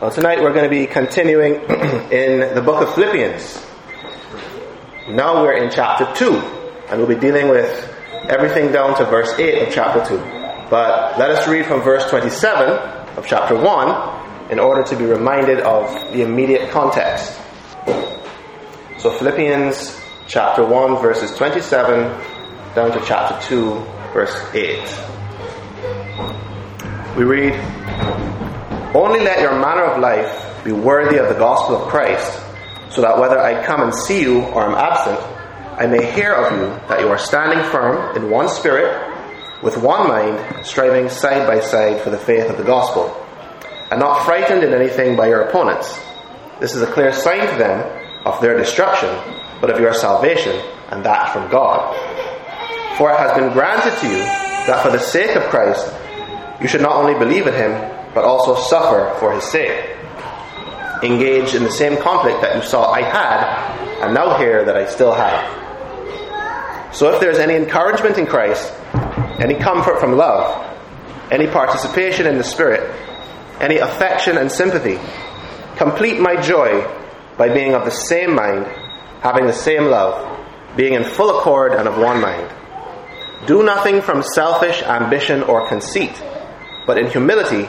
Well, tonight we're going to be continuing in the book of Philippians. Now we're in chapter 2, and we'll be dealing with everything down to verse 8 of chapter 2. But let us read from verse 27 of chapter 1 in order to be reminded of the immediate context. So, Philippians chapter 1, verses 27 down to chapter 2, verse 8. We read, Only let your manner of life be worthy of the gospel of Christ, so that whether I come and see you or am absent, I may hear of you that you are standing firm in one spirit, with one mind, striving side by side for the faith of the gospel, and not frightened in anything by your opponents. This is a clear sign to them of their destruction, but of your salvation, and that from God. For it has been granted to you that for the sake of Christ, you should not only believe in him, but also suffer for his sake. Engage in the same conflict that you saw I had, and now hear that I still have. So if there is any encouragement in Christ, any comfort from love, any participation in the Spirit, any affection and sympathy, complete my joy by being of the same mind, having the same love, being in full accord and of one mind. Do nothing from selfish ambition or conceit, but in humility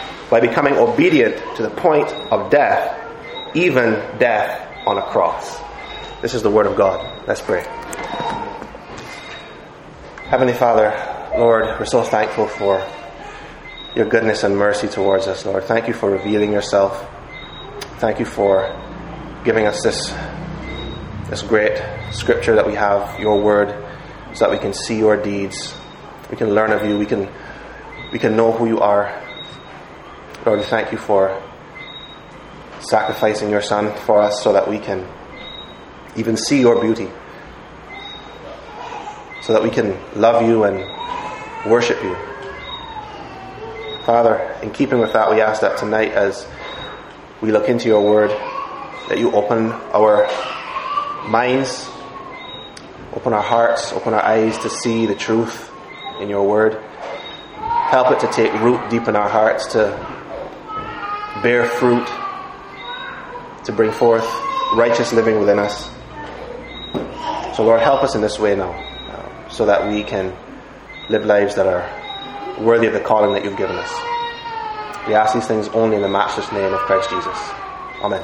by becoming obedient to the point of death, even death on a cross. This is the Word of God. Let's pray. Heavenly Father, Lord, we're so thankful for your goodness and mercy towards us, Lord. Thank you for revealing yourself. Thank you for giving us this, this great scripture that we have, your word, so that we can see your deeds. We can learn of you. We can, we can know who you are. Lord, we thank you for sacrificing your Son for us so that we can even see your beauty. So that we can love you and worship you. Father, in keeping with that, we ask that tonight as we look into your word, that you open our minds, open our hearts, open our eyes to see the truth in your word. Help it to take root deep in our hearts, to bear fruit, to bring forth righteous living within us. So, Lord, help us in this way now, uh, so that we can live lives that are worthy of the calling that you've given us. We ask these things only in the matchless name of Christ Jesus. Amen.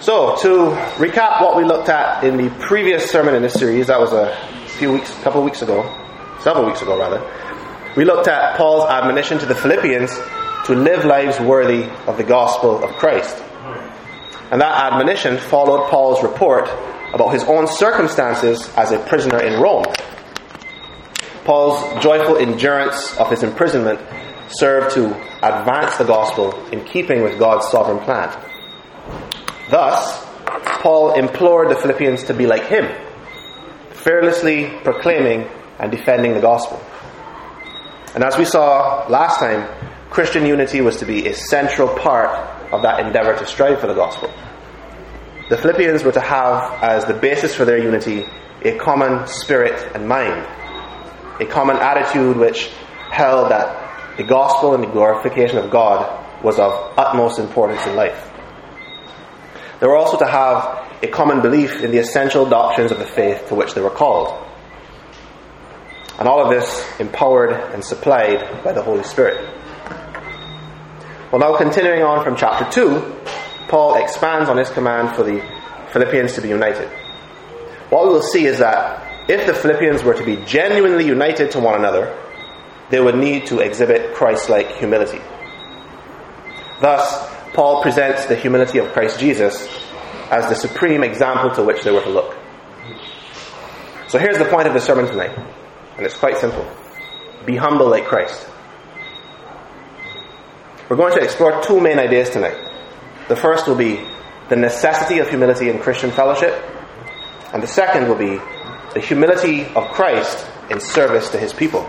So, to recap what we looked at in the previous sermon in this series, that was a few weeks, a couple weeks ago, several weeks ago rather, we looked at Paul's admonition to the Philippians to live lives worthy of the gospel of Christ. And that admonition followed Paul's report about his own circumstances as a prisoner in Rome. Paul's joyful endurance of his imprisonment served to advance the gospel in keeping with God's sovereign plan. Thus, Paul implored the Philippians to be like him, fearlessly proclaiming and defending the gospel. And as we saw last time, Christian unity was to be a central part of that endeavor to strive for the gospel. The Philippians were to have as the basis for their unity a common spirit and mind, a common attitude which held that the gospel and the glorification of God was of utmost importance in life. They were also to have a common belief in the essential doctrines of the faith to which they were called. And all of this empowered and supplied by the Holy Spirit. Well, now continuing on from chapter 2, Paul expands on his command for the Philippians to be united. What we will see is that if the Philippians were to be genuinely united to one another, they would need to exhibit Christ like humility. Thus, Paul presents the humility of Christ Jesus as the supreme example to which they were to look. So here's the point of the sermon tonight, and it's quite simple be humble like Christ. We're going to explore two main ideas tonight. The first will be the necessity of humility in Christian fellowship, and the second will be the humility of Christ in service to his people.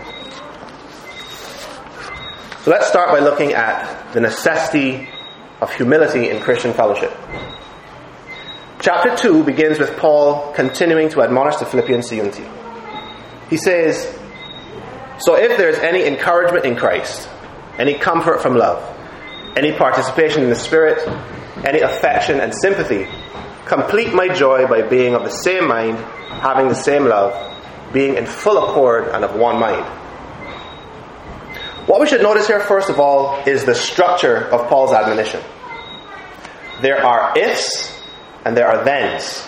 So let's start by looking at the necessity of humility in Christian fellowship. Chapter 2 begins with Paul continuing to admonish the Philippians to unity. He says, So if there's any encouragement in Christ, any comfort from love, any participation in the Spirit, any affection and sympathy, complete my joy by being of the same mind, having the same love, being in full accord and of one mind. What we should notice here, first of all, is the structure of Paul's admonition. There are ifs and there are thens.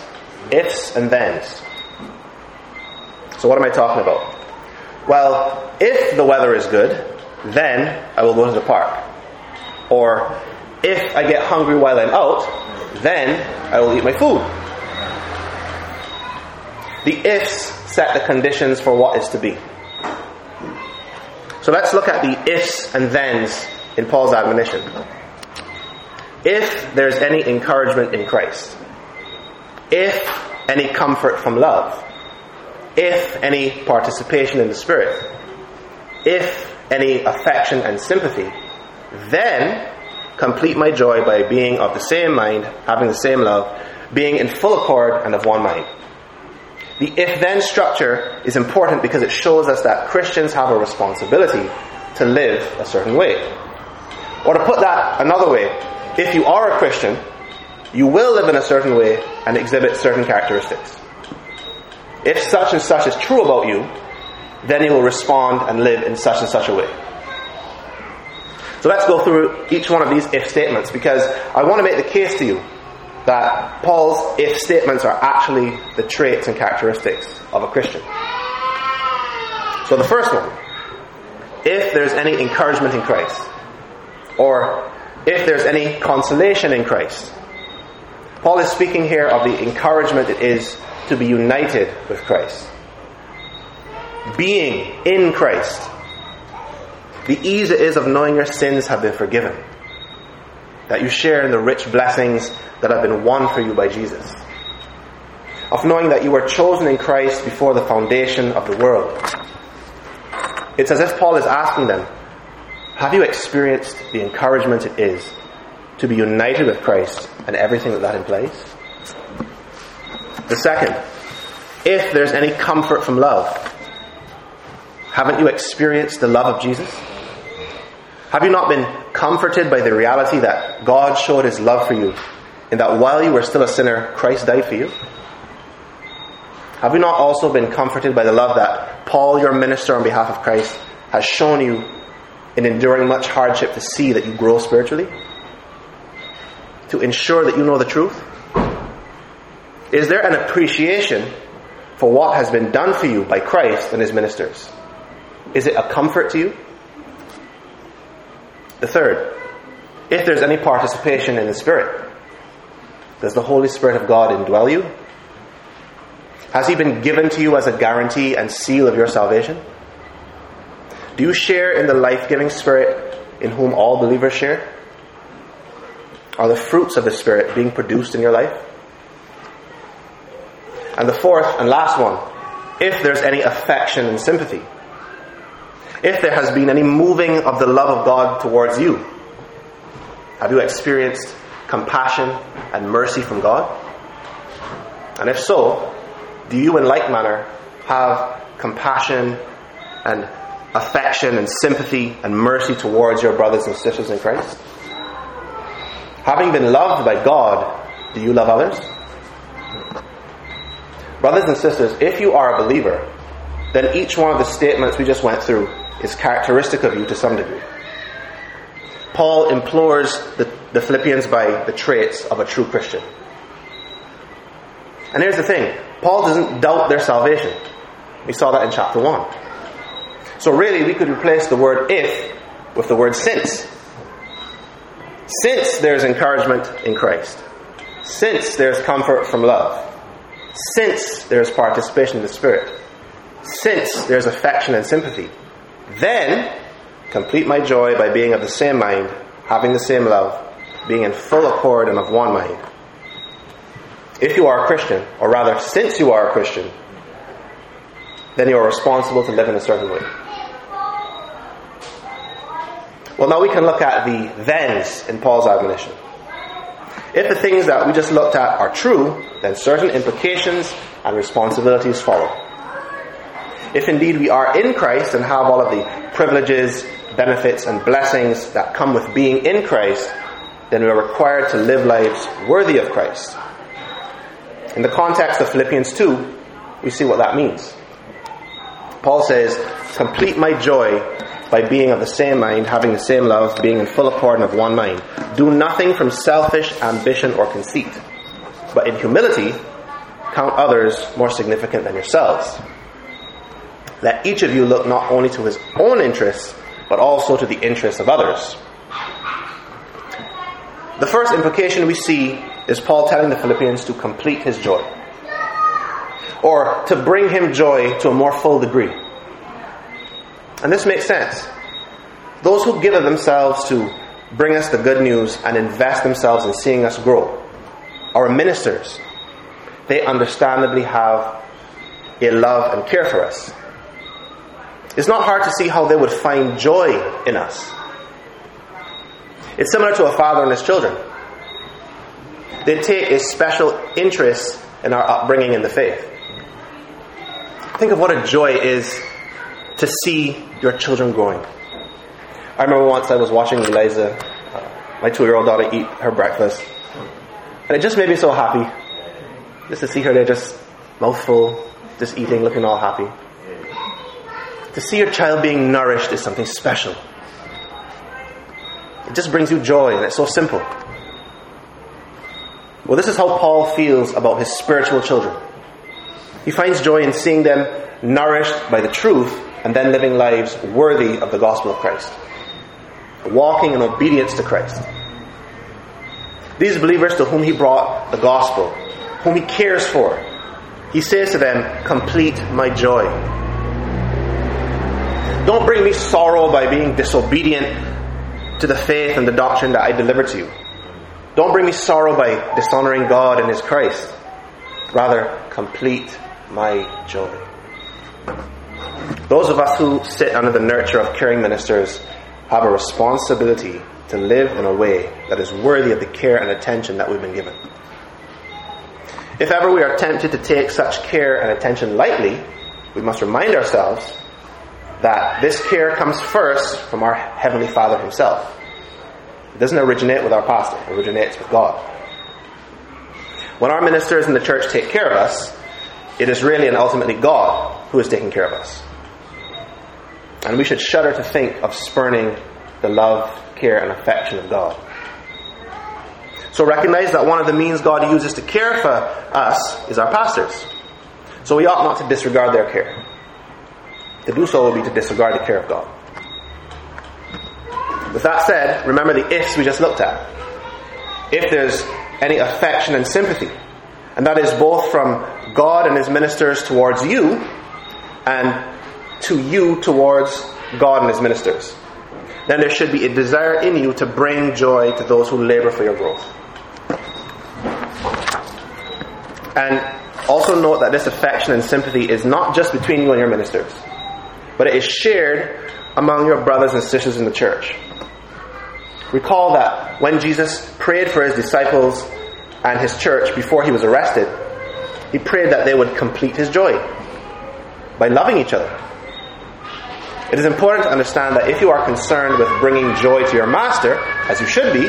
Ifs and thens. So, what am I talking about? Well, if the weather is good, then I will go to the park. Or if I get hungry while I'm out, then I will eat my food. The ifs set the conditions for what is to be. So let's look at the ifs and thens in Paul's admonition. If there's any encouragement in Christ, if any comfort from love, if any participation in the Spirit, if any affection and sympathy, then complete my joy by being of the same mind, having the same love, being in full accord and of one mind. The if then structure is important because it shows us that Christians have a responsibility to live a certain way. Or to put that another way, if you are a Christian, you will live in a certain way and exhibit certain characteristics. If such and such is true about you, then you will respond and live in such and such a way. So let's go through each one of these if statements because I want to make the case to you that Paul's if statements are actually the traits and characteristics of a Christian. So the first one, if there's any encouragement in Christ, or if there's any consolation in Christ. Paul is speaking here of the encouragement it is to be united with Christ. Being in Christ the ease it is of knowing your sins have been forgiven. That you share in the rich blessings that have been won for you by Jesus. Of knowing that you were chosen in Christ before the foundation of the world. It's as if Paul is asking them, have you experienced the encouragement it is to be united with Christ and everything that that implies? The second, if there's any comfort from love, haven't you experienced the love of Jesus? Have you not been comforted by the reality that God showed his love for you and that while you were still a sinner, Christ died for you? Have you not also been comforted by the love that Paul, your minister on behalf of Christ, has shown you in enduring much hardship to see that you grow spiritually? To ensure that you know the truth? Is there an appreciation for what has been done for you by Christ and his ministers? Is it a comfort to you? The third, if there's any participation in the Spirit, does the Holy Spirit of God indwell you? Has He been given to you as a guarantee and seal of your salvation? Do you share in the life giving Spirit in whom all believers share? Are the fruits of the Spirit being produced in your life? And the fourth and last one, if there's any affection and sympathy, if there has been any moving of the love of God towards you. Have you experienced compassion and mercy from God? And if so, do you in like manner have compassion and affection and sympathy and mercy towards your brothers and sisters in Christ? Having been loved by God, do you love others? Brothers and sisters, if you are a believer, then each one of the statements we just went through is characteristic of you to some degree. Paul implores the, the Philippians by the traits of a true Christian. And here's the thing Paul doesn't doubt their salvation. We saw that in chapter 1. So, really, we could replace the word if with the word since. Since there's encouragement in Christ, since there's comfort from love, since there's participation in the Spirit, since there's affection and sympathy, then complete my joy by being of the same mind, having the same love, being in full accord and of one mind. If you are a Christian, or rather, since you are a Christian, then you are responsible to live in a certain way. Well, now we can look at the thens in Paul's admonition. If the things that we just looked at are true, then certain implications and responsibilities follow. If indeed we are in Christ and have all of the privileges, benefits, and blessings that come with being in Christ, then we are required to live lives worthy of Christ. In the context of Philippians 2, we see what that means. Paul says, Complete my joy by being of the same mind, having the same love, being in full accord and of one mind. Do nothing from selfish ambition or conceit, but in humility count others more significant than yourselves. Let each of you look not only to his own interests, but also to the interests of others. The first implication we see is Paul telling the Philippians to complete his joy, or to bring him joy to a more full degree. And this makes sense. Those who give of themselves to bring us the good news and invest themselves in seeing us grow, our ministers, they understandably have a love and care for us. It's not hard to see how they would find joy in us. It's similar to a father and his children. They take a special interest in our upbringing in the faith. Think of what a joy is to see your children growing. I remember once I was watching Eliza, uh, my two year old daughter, eat her breakfast. And it just made me so happy. Just to see her there, just mouthful, just eating, looking all happy. To see your child being nourished is something special. It just brings you joy, and it's so simple. Well, this is how Paul feels about his spiritual children. He finds joy in seeing them nourished by the truth and then living lives worthy of the gospel of Christ, walking in obedience to Christ. These believers to whom he brought the gospel, whom he cares for, he says to them, Complete my joy. Don't bring me sorrow by being disobedient to the faith and the doctrine that I delivered to you. Don't bring me sorrow by dishonoring God and His Christ. Rather, complete my joy. Those of us who sit under the nurture of caring ministers have a responsibility to live in a way that is worthy of the care and attention that we've been given. If ever we are tempted to take such care and attention lightly, we must remind ourselves that this care comes first from our Heavenly Father Himself. It doesn't originate with our pastor, it originates with God. When our ministers in the church take care of us, it is really and ultimately God who is taking care of us. And we should shudder to think of spurning the love, care, and affection of God. So recognize that one of the means God uses to care for us is our pastors. So we ought not to disregard their care. To do so will be to disregard the care of God. With that said, remember the ifs we just looked at. If there's any affection and sympathy, and that is both from God and His ministers towards you, and to you towards God and His ministers, then there should be a desire in you to bring joy to those who labor for your growth. And also note that this affection and sympathy is not just between you and your ministers, but it is shared among your brothers and sisters in the church. Recall that when Jesus prayed for his disciples and his church before he was arrested, he prayed that they would complete his joy by loving each other. It is important to understand that if you are concerned with bringing joy to your master, as you should be,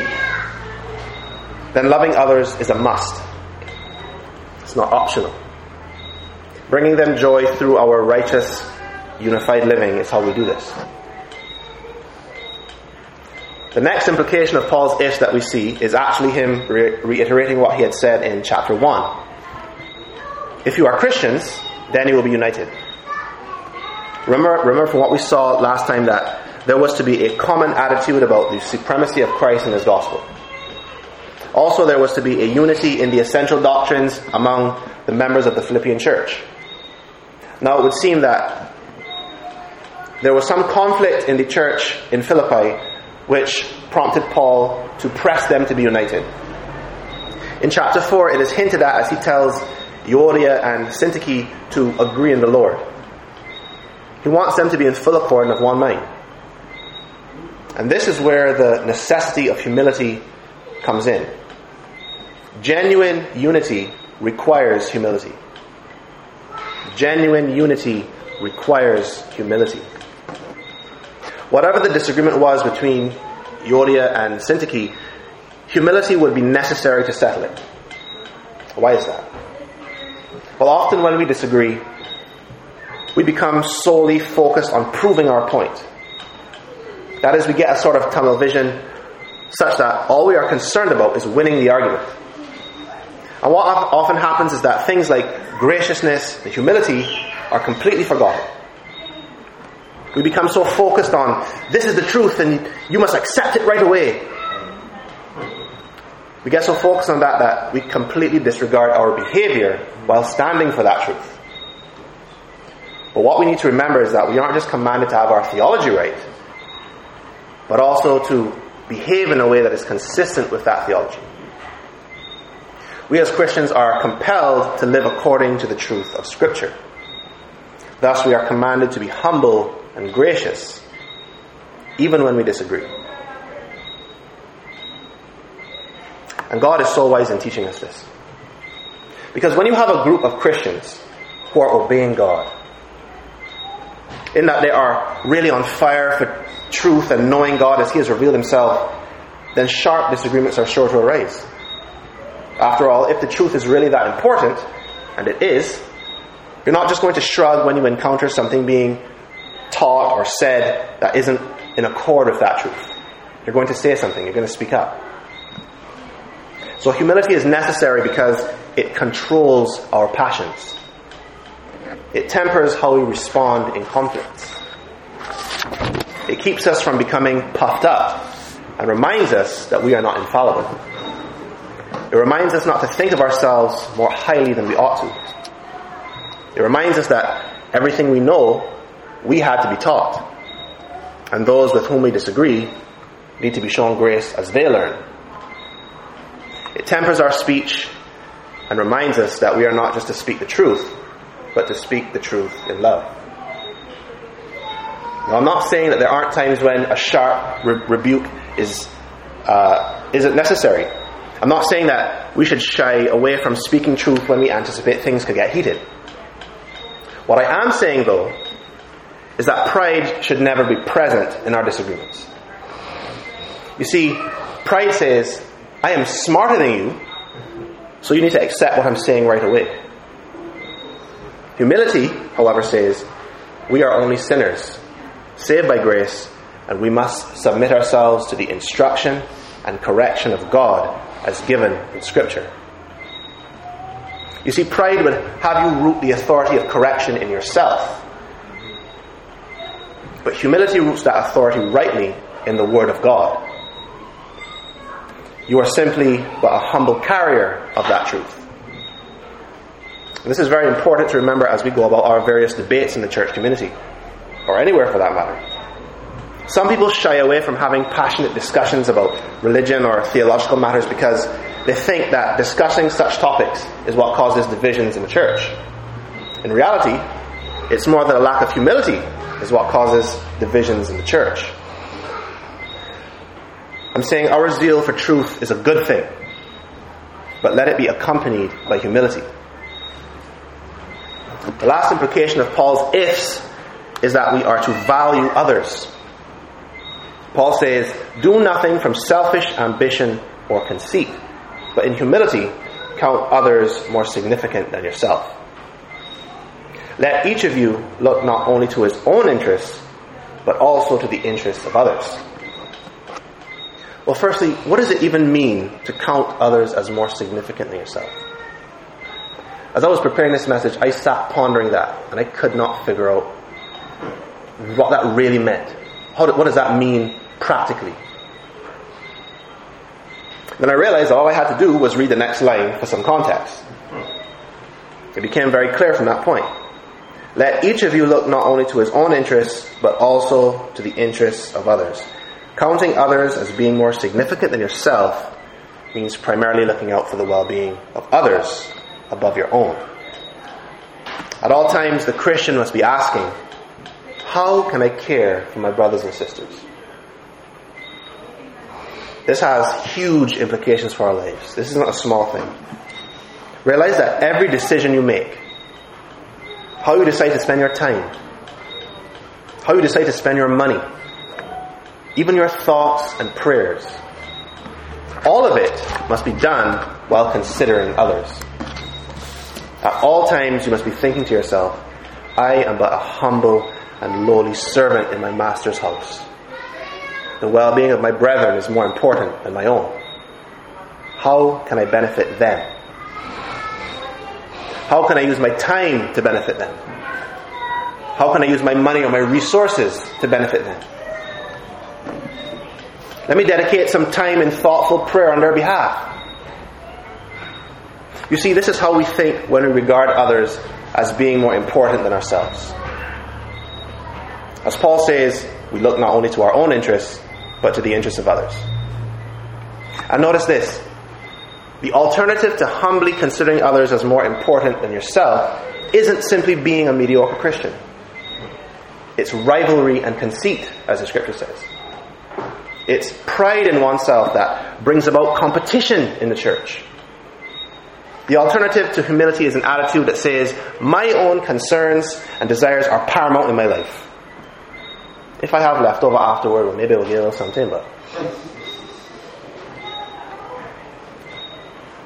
then loving others is a must. It's not optional. Bringing them joy through our righteous, unified living is how we do this. The next implication of Paul's ifs that we see is actually him re- reiterating what he had said in chapter 1. If you are Christians, then you will be united. Remember, remember from what we saw last time that there was to be a common attitude about the supremacy of Christ and his gospel. Also, there was to be a unity in the essential doctrines among the members of the Philippian church. Now, it would seem that there was some conflict in the church in Philippi which prompted Paul to press them to be united. In chapter 4, it is hinted at as he tells Euodia and Syntyche to agree in the Lord. He wants them to be in full accord and of one mind. And this is where the necessity of humility comes in. Genuine unity requires humility. Genuine unity requires humility. Whatever the disagreement was between Euodia and Syntyche, humility would be necessary to settle it. Why is that? Well, often when we disagree, we become solely focused on proving our point. That is, we get a sort of tunnel vision such that all we are concerned about is winning the argument. And what often happens is that things like graciousness and humility are completely forgotten. We become so focused on this is the truth and you must accept it right away. We get so focused on that that we completely disregard our behavior while standing for that truth. But what we need to remember is that we aren't just commanded to have our theology right, but also to behave in a way that is consistent with that theology. We as Christians are compelled to live according to the truth of Scripture. Thus, we are commanded to be humble and gracious, even when we disagree. And God is so wise in teaching us this. Because when you have a group of Christians who are obeying God, in that they are really on fire for truth and knowing God as He has revealed Himself, then sharp disagreements are sure to arise. After all, if the truth is really that important, and it is, you're not just going to shrug when you encounter something being taught or said that isn't in accord with that truth. You're going to say something, you're going to speak up. So humility is necessary because it controls our passions. It tempers how we respond in conflicts. It keeps us from becoming puffed up and reminds us that we are not infallible. It reminds us not to think of ourselves more highly than we ought to. It reminds us that everything we know, we had to be taught. And those with whom we disagree need to be shown grace as they learn. It tempers our speech and reminds us that we are not just to speak the truth, but to speak the truth in love. Now, I'm not saying that there aren't times when a sharp re- rebuke is uh, isn't necessary. I'm not saying that we should shy away from speaking truth when we anticipate things could get heated. What I am saying, though, is that pride should never be present in our disagreements. You see, pride says, I am smarter than you, so you need to accept what I'm saying right away. Humility, however, says, we are only sinners, saved by grace, and we must submit ourselves to the instruction and correction of God as given in Scripture. You see, pride would have you root the authority of correction in yourself. But humility roots that authority rightly in the Word of God. You are simply but a humble carrier of that truth. And this is very important to remember as we go about our various debates in the church community, or anywhere for that matter. Some people shy away from having passionate discussions about religion or theological matters because they think that discussing such topics is what causes divisions in the church. In reality, it's more that a lack of humility is what causes divisions in the church. I'm saying our zeal for truth is a good thing, but let it be accompanied by humility. The last implication of Paul's ifs is that we are to value others. Paul says, Do nothing from selfish ambition or conceit, but in humility count others more significant than yourself. Let each of you look not only to his own interests, but also to the interests of others. Well, firstly, what does it even mean to count others as more significant than yourself? As I was preparing this message, I sat pondering that, and I could not figure out what that really meant. What does that mean practically? Then I realized all I had to do was read the next line for some context. It became very clear from that point. Let each of you look not only to his own interests, but also to the interests of others. Counting others as being more significant than yourself means primarily looking out for the well being of others above your own. At all times, the Christian must be asking, How can I care for my brothers and sisters? This has huge implications for our lives. This is not a small thing. Realize that every decision you make, how you decide to spend your time, how you decide to spend your money, even your thoughts and prayers, all of it must be done while considering others. At all times, you must be thinking to yourself, I am but a humble and lowly servant in my master's house. The well being of my brethren is more important than my own. How can I benefit them? How can I use my time to benefit them? How can I use my money or my resources to benefit them? Let me dedicate some time in thoughtful prayer on their behalf. You see, this is how we think when we regard others as being more important than ourselves. As Paul says, we look not only to our own interests, but to the interests of others. And notice this the alternative to humbly considering others as more important than yourself isn't simply being a mediocre Christian. It's rivalry and conceit, as the scripture says. It's pride in oneself that brings about competition in the church. The alternative to humility is an attitude that says, My own concerns and desires are paramount in my life. If I have leftover afterward, well, maybe I'll get a little something, but.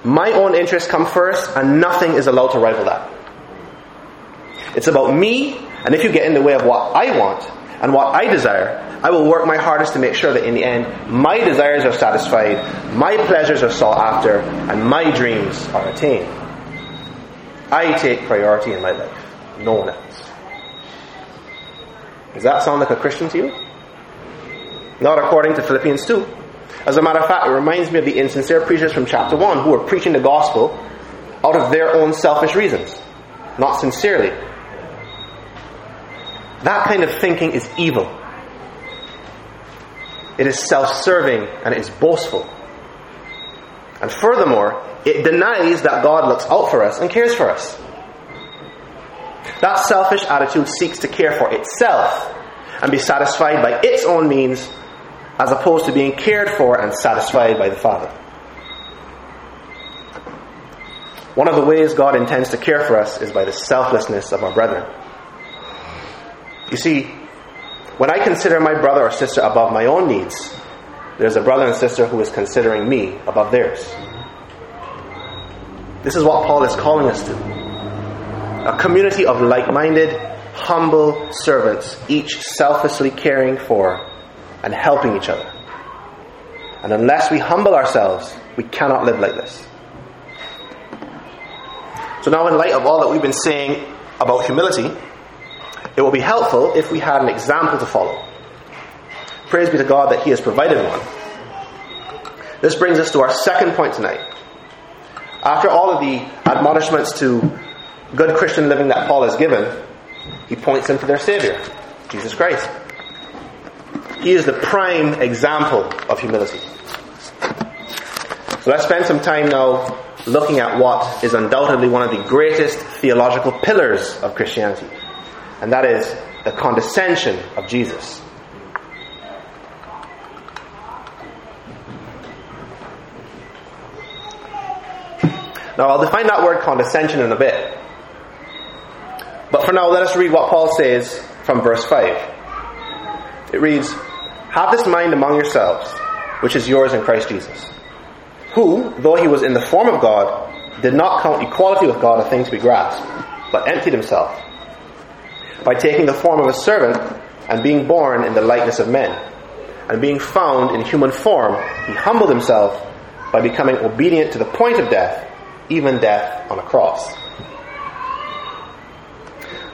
My own interests come first, and nothing is allowed to rival that. It's about me, and if you get in the way of what I want and what I desire, I will work my hardest to make sure that in the end, my desires are satisfied, my pleasures are sought after, and my dreams are attained. I take priority in my life, no one else. Does that sound like a Christian to you? Not according to Philippians 2. As a matter of fact, it reminds me of the insincere preachers from chapter 1 who were preaching the gospel out of their own selfish reasons, not sincerely. That kind of thinking is evil. It is self serving and it is boastful. And furthermore, it denies that God looks out for us and cares for us. That selfish attitude seeks to care for itself and be satisfied by its own means as opposed to being cared for and satisfied by the Father. One of the ways God intends to care for us is by the selflessness of our brethren. You see, when I consider my brother or sister above my own needs, there's a brother and sister who is considering me above theirs. This is what Paul is calling us to a community of like minded, humble servants, each selflessly caring for and helping each other. And unless we humble ourselves, we cannot live like this. So, now, in light of all that we've been saying about humility, it will be helpful if we had an example to follow. Praise be to God that He has provided one. This brings us to our second point tonight. After all of the admonishments to good Christian living that Paul has given, he points them to their Savior, Jesus Christ. He is the prime example of humility. So let's spend some time now looking at what is undoubtedly one of the greatest theological pillars of Christianity, and that is the condescension of Jesus. Now, I'll define that word condescension in a bit. But for now, let us read what Paul says from verse 5. It reads, Have this mind among yourselves, which is yours in Christ Jesus, who, though he was in the form of God, did not count equality with God a thing to be grasped, but emptied himself by taking the form of a servant and being born in the likeness of men. And being found in human form, he humbled himself by becoming obedient to the point of death, even death on a cross.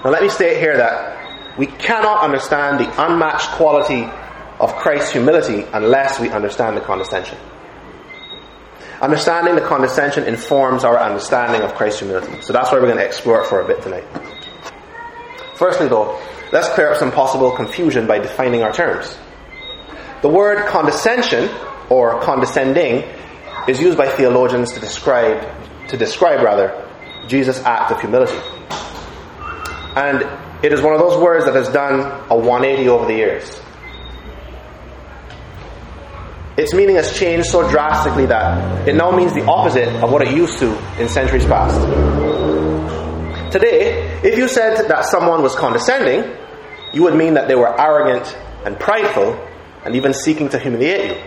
Now, let me state here that we cannot understand the unmatched quality of Christ's humility unless we understand the condescension. Understanding the condescension informs our understanding of Christ's humility. So that's why we're going to explore it for a bit tonight. Firstly, though, let's clear up some possible confusion by defining our terms. The word condescension, or condescending, is used by theologians to describe, to describe rather, Jesus' act of humility. And it is one of those words that has done a 180 over the years. Its meaning has changed so drastically that it now means the opposite of what it used to in centuries past. Today, if you said that someone was condescending, you would mean that they were arrogant and prideful and even seeking to humiliate you.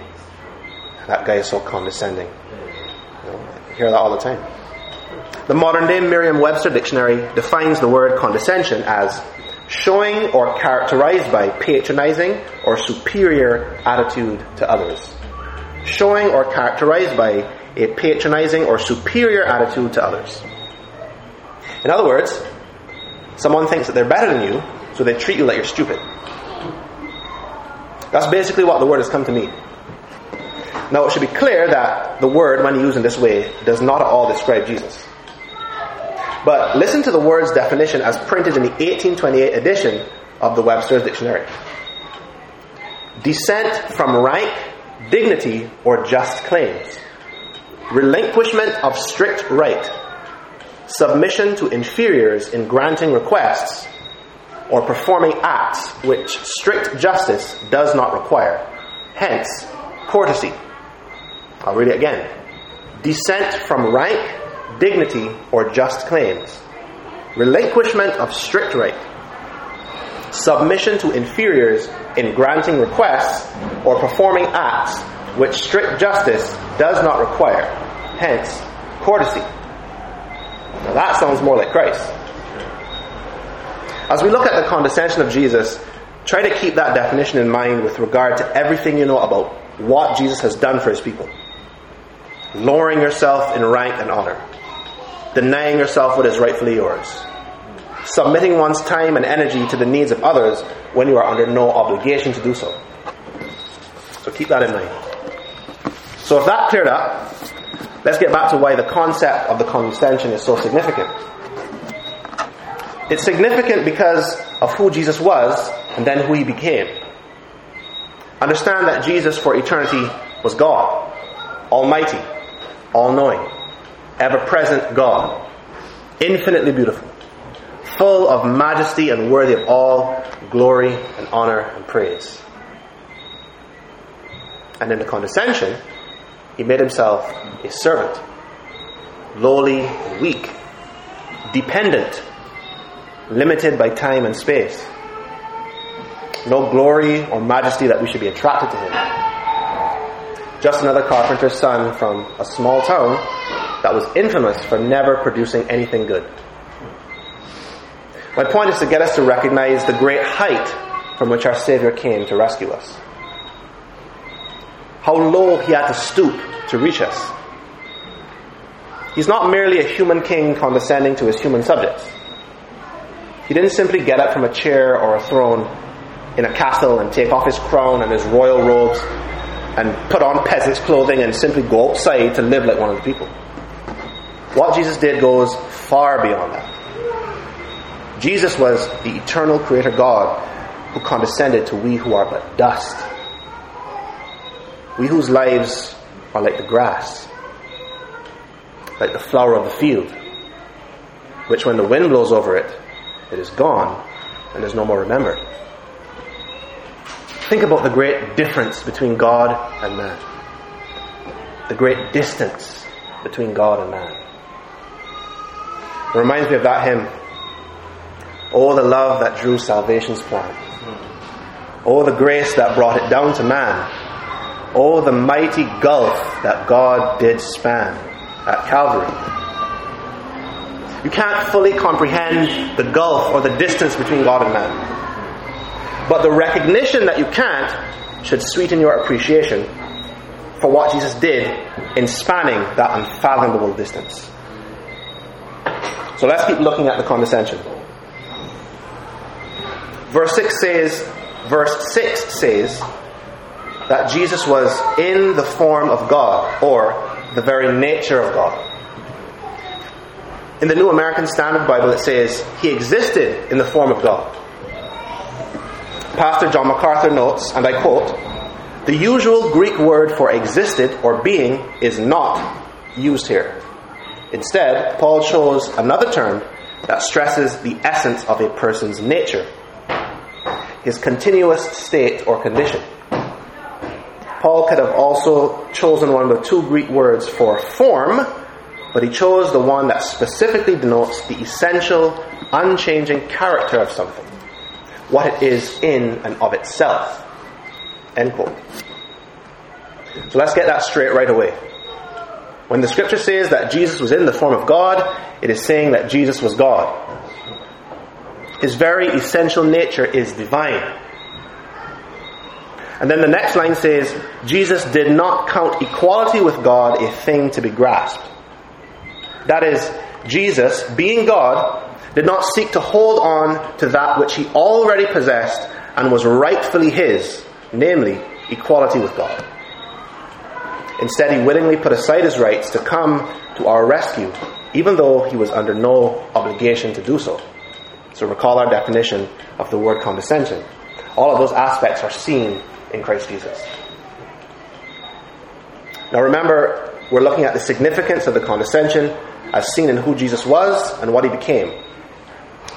That guy is so condescending. You, know, hear that all the time. The modern day Merriam Webster dictionary defines the word condescension as showing or characterized by patronizing or superior attitude to others. Showing or characterized by a patronizing or superior attitude to others. In other words, someone thinks that they're better than you, so they treat you like you're stupid. That's basically what the word has come to mean. Now, it should be clear that the word, when used in this way, does not at all describe Jesus. But listen to the word's definition as printed in the 1828 edition of the Webster's Dictionary descent from rank, dignity, or just claims, relinquishment of strict right, submission to inferiors in granting requests, or performing acts which strict justice does not require. Hence, courtesy. I'll read it again. Descent from rank, dignity, or just claims, relinquishment of strict right, submission to inferiors in granting requests or performing acts which strict justice does not require, hence, courtesy. Now that sounds more like Christ. As we look at the condescension of Jesus, try to keep that definition in mind with regard to everything you know about what Jesus has done for his people. Lowering yourself in rank and honor denying yourself what is rightfully yours, submitting one's time and energy to the needs of others when you are under no obligation to do so. So keep that in mind. So if that cleared up, let's get back to why the concept of the condescension is so significant. It's significant because of who Jesus was and then who he became. Understand that Jesus for eternity was God, Almighty, all knowing ever present God, infinitely beautiful, full of majesty and worthy of all glory and honor and praise. And in the condescension, he made himself a servant, lowly, weak, dependent, limited by time and space. No glory or majesty that we should be attracted to him. Just another carpenter's son from a small town that was infamous for never producing anything good. My point is to get us to recognize the great height from which our Savior came to rescue us. How low he had to stoop to reach us. He's not merely a human king condescending to his human subjects. He didn't simply get up from a chair or a throne in a castle and take off his crown and his royal robes and put on peasant's clothing and simply go outside to live like one of the people. What Jesus did goes far beyond that. Jesus was the eternal creator God who condescended to we who are but dust. We whose lives are like the grass, like the flower of the field, which when the wind blows over it, it is gone and is no more remembered. Think about the great difference between God and man. The great distance between God and man. It reminds me of that hymn. Oh, the love that drew salvation's plan. Oh, the grace that brought it down to man. Oh, the mighty gulf that God did span at Calvary. You can't fully comprehend the gulf or the distance between God and man. But the recognition that you can't should sweeten your appreciation for what Jesus did in spanning that unfathomable distance. So let's keep looking at the condescension. Verse 6 says, verse 6 says that Jesus was in the form of God, or the very nature of God. In the New American Standard Bible, it says, He existed in the form of God. Pastor John MacArthur notes, and I quote, The usual Greek word for existed or being is not used here. Instead, Paul chose another term that stresses the essence of a person's nature, his continuous state or condition. Paul could have also chosen one of the two Greek words for form, but he chose the one that specifically denotes the essential, unchanging character of something, what it is in and of itself. End quote. So let's get that straight right away. When the scripture says that Jesus was in the form of God, it is saying that Jesus was God. His very essential nature is divine. And then the next line says, Jesus did not count equality with God a thing to be grasped. That is, Jesus, being God, did not seek to hold on to that which he already possessed and was rightfully his, namely, equality with God. Instead, he willingly put aside his rights to come to our rescue, even though he was under no obligation to do so. So recall our definition of the word condescension. All of those aspects are seen in Christ Jesus. Now remember, we're looking at the significance of the condescension as seen in who Jesus was and what he became.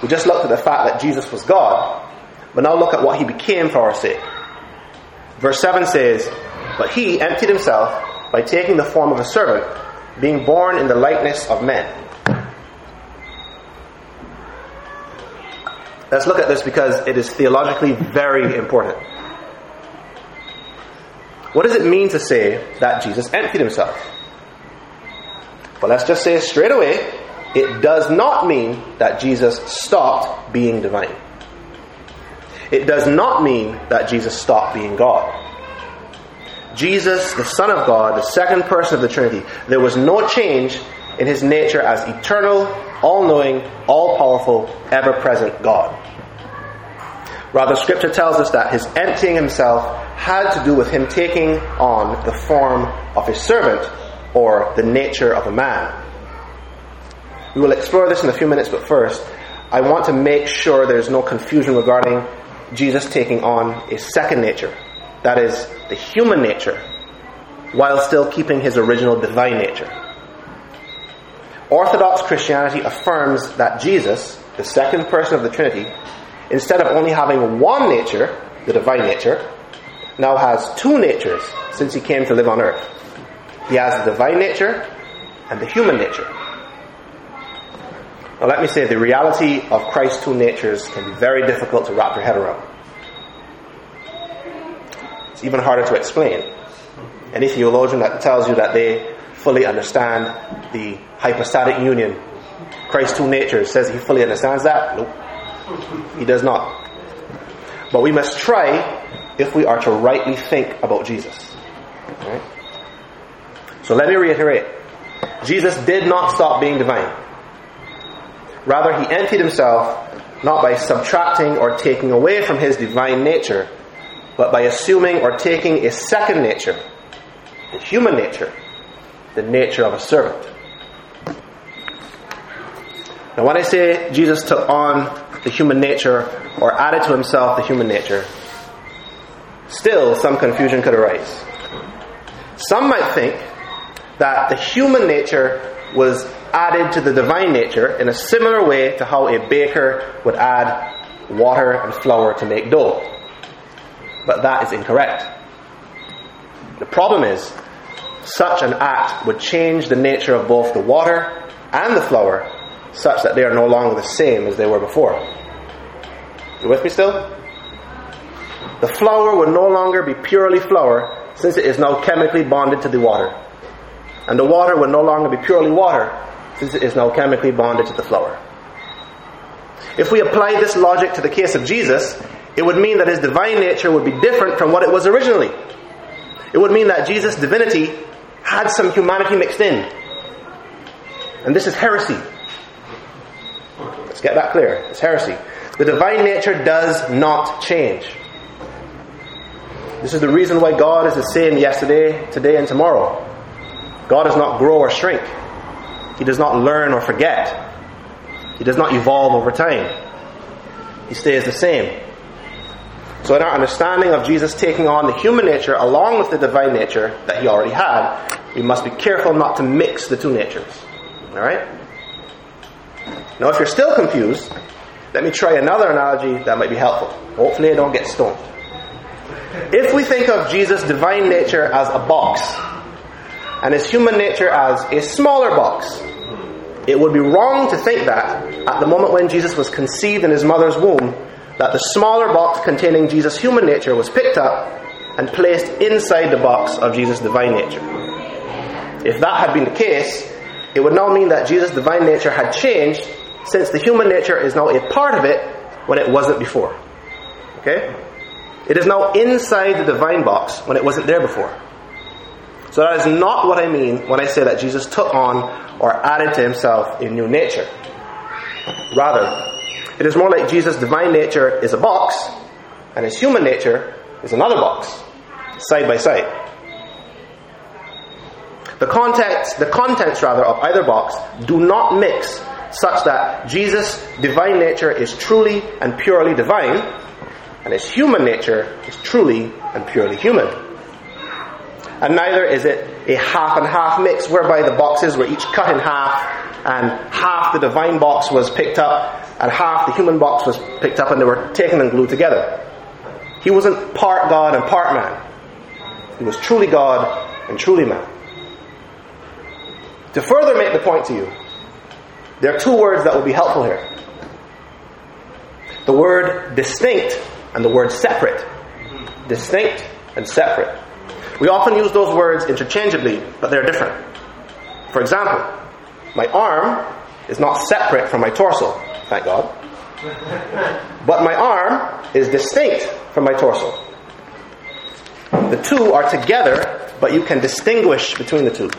We just looked at the fact that Jesus was God, but now look at what he became for our sake. Verse 7 says, But he emptied himself by taking the form of a servant, being born in the likeness of men. Let's look at this because it is theologically very important. What does it mean to say that Jesus emptied himself? Well, let's just say straight away, it does not mean that Jesus stopped being divine. It does not mean that Jesus stopped being God. Jesus, the Son of God, the second person of the Trinity, there was no change in his nature as eternal, all knowing, all powerful, ever present God. Rather, Scripture tells us that his emptying himself had to do with him taking on the form of a servant or the nature of a man. We will explore this in a few minutes, but first, I want to make sure there's no confusion regarding Jesus taking on a second nature, that is, the human nature, while still keeping his original divine nature. Orthodox Christianity affirms that Jesus, the second person of the Trinity, instead of only having one nature, the divine nature, now has two natures since he came to live on earth. He has the divine nature and the human nature. Now, let me say the reality of Christ's two natures can be very difficult to wrap your head around. It's even harder to explain. Any theologian that tells you that they fully understand the hypostatic union, Christ's two natures, says he fully understands that? Nope. He does not. But we must try if we are to rightly think about Jesus. Right? So let me reiterate. Jesus did not stop being divine. Rather, he emptied himself not by subtracting or taking away from his divine nature, but by assuming or taking a second nature, the human nature, the nature of a servant. Now, when I say Jesus took on the human nature or added to himself the human nature, still some confusion could arise. Some might think that the human nature was added to the divine nature in a similar way to how a baker would add water and flour to make dough. But that is incorrect. The problem is, such an act would change the nature of both the water and the flour such that they are no longer the same as they were before. You with me still? The flour will no longer be purely flour since it is now chemically bonded to the water. And the water will no longer be purely water since it is now chemically bonded to the flour. If we apply this logic to the case of Jesus, it would mean that his divine nature would be different from what it was originally. It would mean that Jesus' divinity had some humanity mixed in. And this is heresy. Let's get that clear. It's heresy. The divine nature does not change. This is the reason why God is the same yesterday, today, and tomorrow. God does not grow or shrink. He does not learn or forget. He does not evolve over time. He stays the same. So, in our understanding of Jesus taking on the human nature along with the divine nature that he already had, we must be careful not to mix the two natures. Alright? Now, if you're still confused, let me try another analogy that might be helpful. Hopefully, I don't get stoned. If we think of Jesus' divine nature as a box and his human nature as a smaller box, it would be wrong to think that at the moment when Jesus was conceived in his mother's womb, that the smaller box containing Jesus' human nature was picked up and placed inside the box of Jesus' divine nature. If that had been the case, it would now mean that Jesus' divine nature had changed since the human nature is now a part of it when it wasn't before. Okay? It is now inside the divine box when it wasn't there before. So that is not what I mean when I say that Jesus took on or added to himself a new nature. Rather, it is more like Jesus' divine nature is a box and his human nature is another box, side by side. The contents, the contents rather of either box do not mix such that Jesus' divine nature is truly and purely divine, and his human nature is truly and purely human. And neither is it a half and half mix whereby the boxes were each cut in half and half the divine box was picked up and half the human box was picked up and they were taken and glued together. He wasn't part God and part man. He was truly God and truly man. To further make the point to you, there are two words that will be helpful here. The word distinct and the word separate. Distinct and separate. We often use those words interchangeably, but they're different. For example, my arm is not separate from my torso, thank God. But my arm is distinct from my torso. The two are together, but you can distinguish between the two.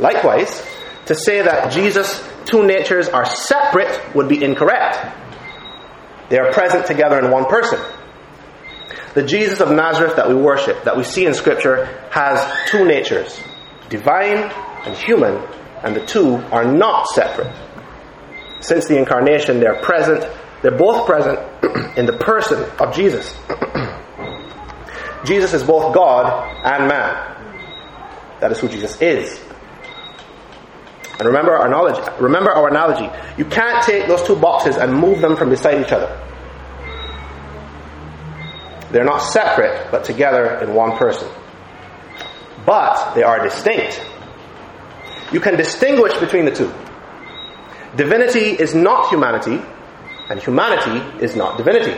Likewise, to say that Jesus' two natures are separate would be incorrect. They are present together in one person. The Jesus of Nazareth that we worship, that we see in Scripture, has two natures divine and human, and the two are not separate. Since the incarnation, they're present, they're both present in the person of Jesus. Jesus is both God and man. That is who Jesus is. And remember our knowledge, remember our analogy. You can't take those two boxes and move them from beside each other. They're not separate, but together in one person. But they are distinct. You can distinguish between the two. Divinity is not humanity, and humanity is not divinity.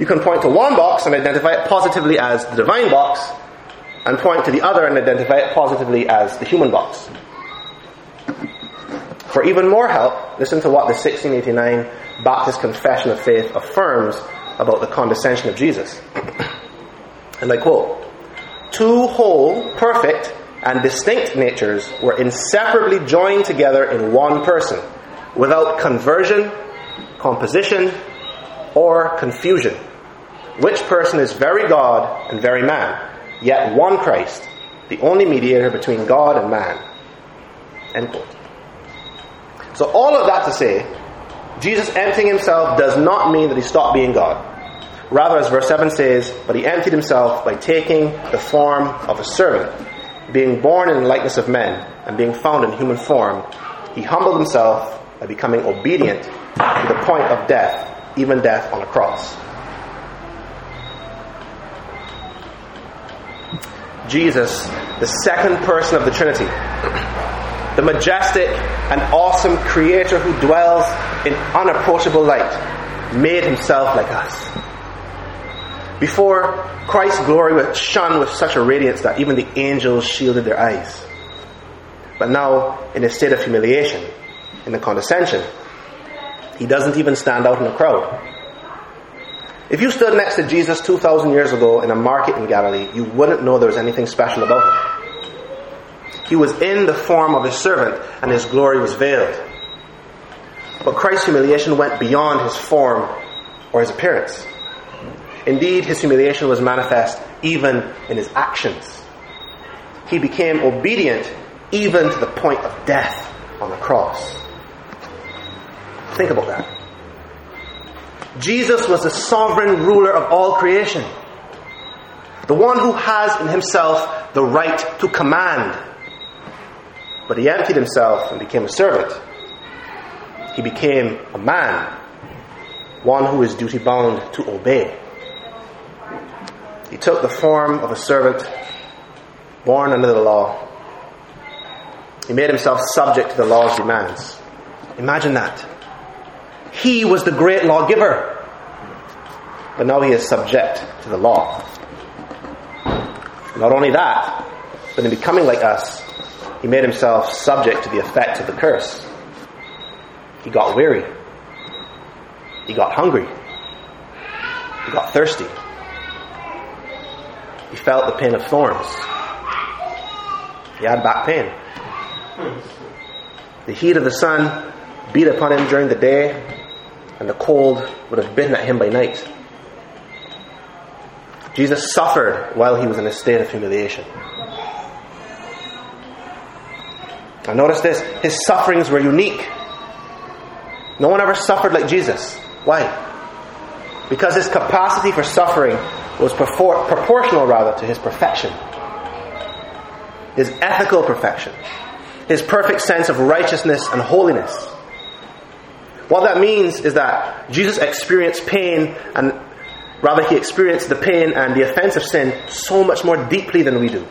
You can point to one box and identify it positively as the divine box, and point to the other and identify it positively as the human box. For even more help, listen to what the 1689 Baptist Confession of Faith affirms about the condescension of Jesus. and I quote, Two whole, perfect, and distinct natures were inseparably joined together in one person, without conversion, composition, or confusion. Which person is very God and very man, yet one Christ, the only mediator between God and man. End quote. So all of that to say, Jesus emptying himself does not mean that he stopped being God. Rather, as verse 7 says, but he emptied himself by taking the form of a servant being born in the likeness of men and being found in human form, he humbled himself by becoming obedient to the point of death, even death on a cross. Jesus, the second person of the Trinity, the majestic and awesome Creator who dwells in unapproachable light, made himself like us. Before, Christ's glory was shone with such a radiance that even the angels shielded their eyes. But now, in a state of humiliation, in the condescension, he doesn't even stand out in a crowd. If you stood next to Jesus 2,000 years ago in a market in Galilee, you wouldn't know there was anything special about him. He was in the form of a servant, and his glory was veiled. But Christ's humiliation went beyond his form or his appearance. Indeed, his humiliation was manifest even in his actions. He became obedient even to the point of death on the cross. Think about that. Jesus was the sovereign ruler of all creation. The one who has in himself the right to command. But he emptied himself and became a servant. He became a man, one who is duty bound to obey. He took the form of a servant born under the law. He made himself subject to the law's demands. Imagine that. He was the great lawgiver. But now he is subject to the law. Not only that, but in becoming like us, he made himself subject to the effect of the curse. He got weary. He got hungry. He got thirsty. He felt the pain of thorns. He had back pain. The heat of the sun beat upon him during the day, and the cold would have bitten at him by night. Jesus suffered while he was in a state of humiliation. And notice this his sufferings were unique. No one ever suffered like Jesus. Why? Because his capacity for suffering was proportional, rather, to his perfection, his ethical perfection, his perfect sense of righteousness and holiness. What that means is that Jesus experienced pain and Rather, he experienced the pain and the offense of sin so much more deeply than we do.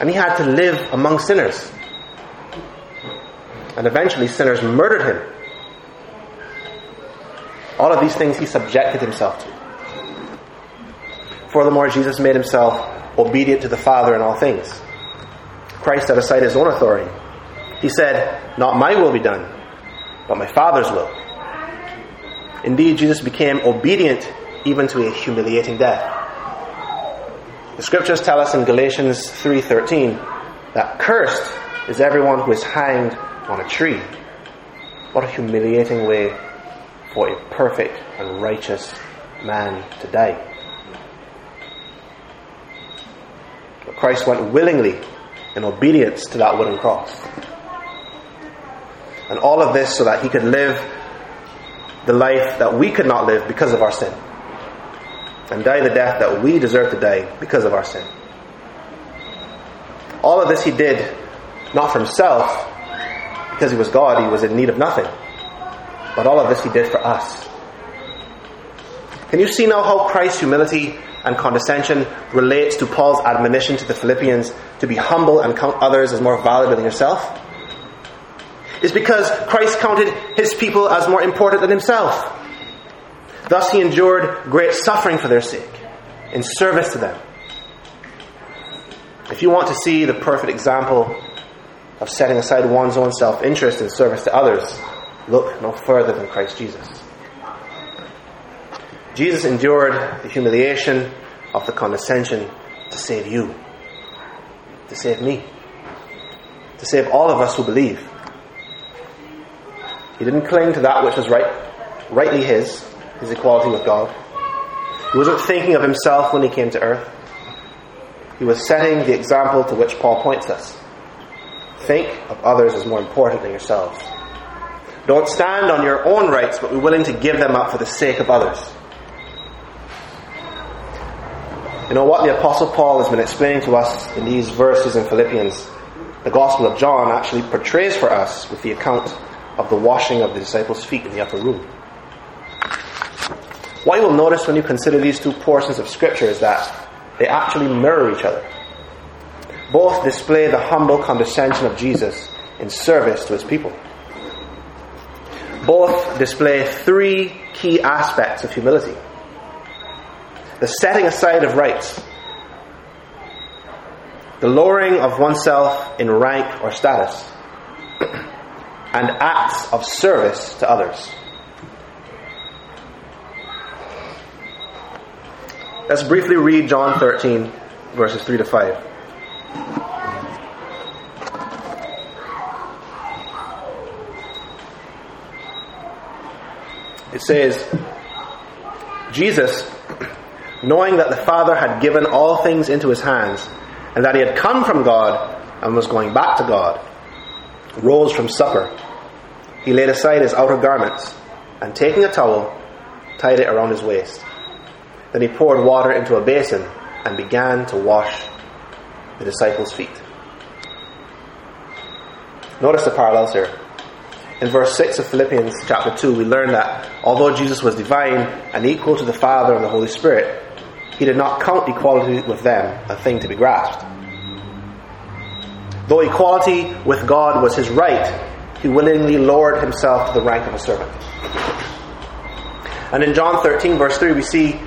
And he had to live among sinners. And eventually, sinners murdered him. All of these things he subjected himself to. Furthermore, Jesus made himself obedient to the Father in all things. Christ set aside his own authority. He said, Not my will be done, but my Father's will. Indeed, Jesus became obedient even to a humiliating death. The scriptures tell us in Galatians 3:13 that cursed is everyone who is hanged on a tree. What a humiliating way for a perfect and righteous man to die. But Christ went willingly in obedience to that wooden cross. And all of this so that he could live the life that we could not live because of our sin. And die the death that we deserve to die because of our sin. All of this he did not for himself, because he was God, he was in need of nothing. But all of this he did for us. Can you see now how Christ's humility and condescension relates to Paul's admonition to the Philippians to be humble and count others as more valuable than yourself? is because Christ counted his people as more important than himself. Thus he endured great suffering for their sake, in service to them. If you want to see the perfect example of setting aside one's own self interest in service to others, look no further than Christ Jesus. Jesus endured the humiliation of the condescension to save you, to save me, to save all of us who believe. He didn't cling to that which was right, rightly his, his equality with God. He wasn't thinking of himself when he came to earth. He was setting the example to which Paul points us. Think of others as more important than yourselves. Don't stand on your own rights, but be willing to give them up for the sake of others. You know what the Apostle Paul has been explaining to us in these verses in Philippians? The Gospel of John actually portrays for us with the account of the washing of the disciples' feet in the upper room. What you will notice when you consider these two portions of Scripture is that they actually mirror each other. Both display the humble condescension of Jesus in service to his people. Both display three key aspects of humility the setting aside of rights, the lowering of oneself in rank or status, and acts of service to others. Let's briefly read John 13, verses 3 to 5. It says, Jesus, knowing that the Father had given all things into his hands, and that he had come from God and was going back to God, rose from supper. He laid aside his outer garments, and taking a towel, tied it around his waist. Then he poured water into a basin and began to wash the disciples' feet. Notice the parallels here. In verse 6 of Philippians chapter 2, we learn that although Jesus was divine and equal to the Father and the Holy Spirit, he did not count equality with them a thing to be grasped. Though equality with God was his right, he willingly lowered himself to the rank of a servant. And in John 13, verse 3, we see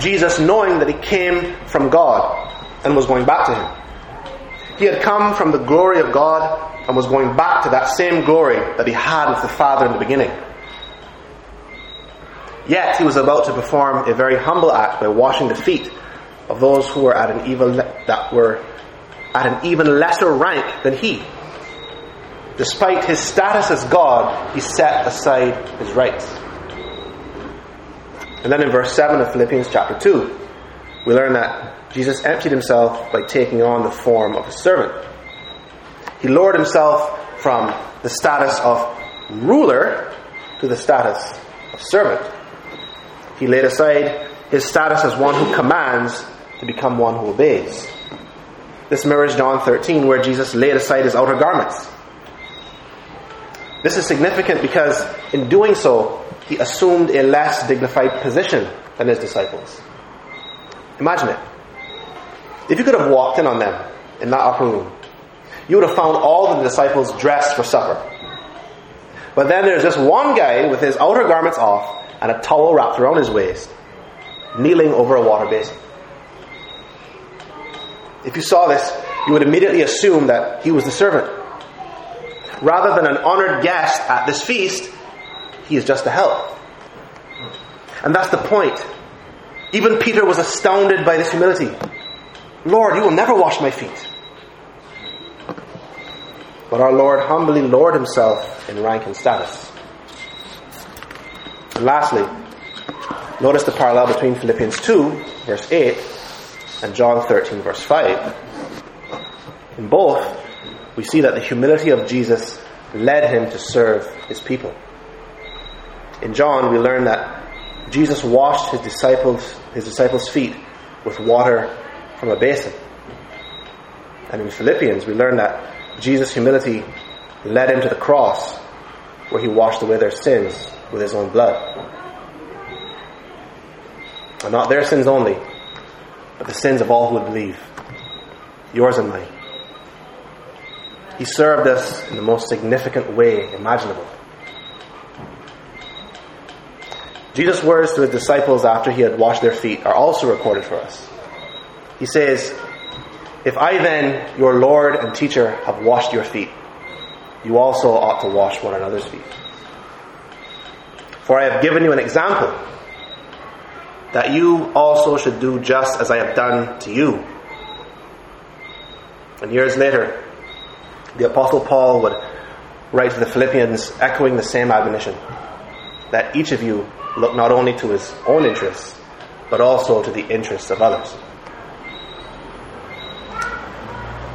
Jesus knowing that he came from God and was going back to him. He had come from the glory of God and was going back to that same glory that he had with the Father in the beginning. Yet he was about to perform a very humble act by washing the feet of those who were at an even that were at an even lesser rank than he. Despite his status as God, he set aside his rights. And then in verse 7 of Philippians chapter 2, we learn that Jesus emptied himself by taking on the form of a servant. He lowered himself from the status of ruler to the status of servant. He laid aside his status as one who commands to become one who obeys. This mirrors John 13, where Jesus laid aside his outer garments. This is significant because in doing so, he assumed a less dignified position than his disciples. Imagine it. If you could have walked in on them in that upper room, you would have found all the disciples dressed for supper. But then there's this one guy with his outer garments off and a towel wrapped around his waist, kneeling over a water basin. If you saw this, you would immediately assume that he was the servant. Rather than an honored guest at this feast, he is just a help. And that's the point. Even Peter was astounded by this humility. Lord, you will never wash my feet. But our Lord humbly lowered himself in rank and status. And lastly, notice the parallel between Philippians 2, verse 8, and John 13, verse 5. In both, we see that the humility of Jesus led him to serve his people. In John, we learn that Jesus washed his disciples, his disciples' feet with water from a basin. And in Philippians, we learn that Jesus' humility led him to the cross, where he washed away their sins with his own blood. And not their sins only, but the sins of all who would believe. Yours and mine. He served us in the most significant way imaginable. Jesus' words to his disciples after he had washed their feet are also recorded for us. He says, If I then, your Lord and teacher, have washed your feet, you also ought to wash one another's feet. For I have given you an example that you also should do just as I have done to you. And years later, the Apostle Paul would write to the Philippians echoing the same admonition that each of you look not only to his own interests, but also to the interests of others.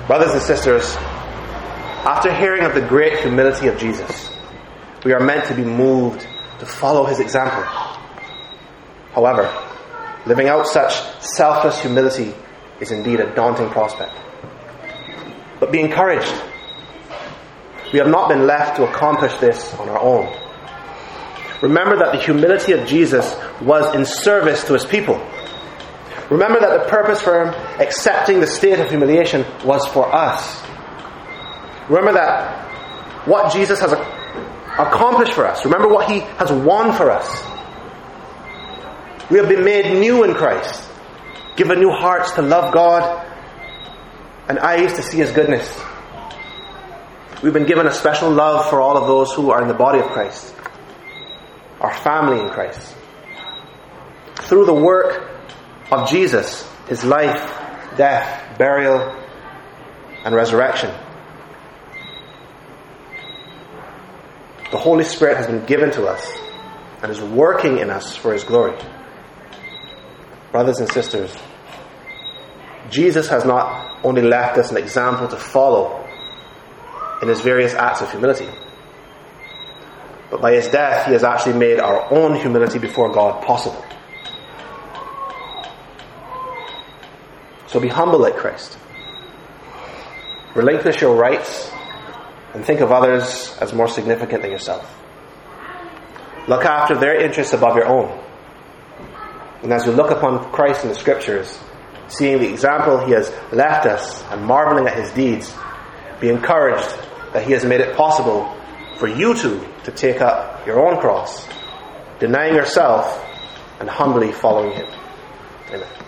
Brothers and sisters, after hearing of the great humility of Jesus, we are meant to be moved to follow his example. However, living out such selfless humility is indeed a daunting prospect. But be encouraged. We have not been left to accomplish this on our own. Remember that the humility of Jesus was in service to his people. Remember that the purpose for him accepting the state of humiliation was for us. Remember that what Jesus has accomplished for us. Remember what he has won for us. We have been made new in Christ, given new hearts to love God and eyes to see his goodness. We've been given a special love for all of those who are in the body of Christ, our family in Christ. Through the work of Jesus, his life, death, burial, and resurrection. The Holy Spirit has been given to us and is working in us for his glory. Brothers and sisters, Jesus has not only left us an example to follow in his various acts of humility, but by his death, he has actually made our own humility before God possible. So be humble like Christ. Relinquish your rights and think of others as more significant than yourself. Look after their interests above your own. And as you look upon Christ in the scriptures, seeing the example he has left us and marveling at his deeds, be encouraged that he has made it possible for you too to take up your own cross, denying yourself and humbly following him. Amen.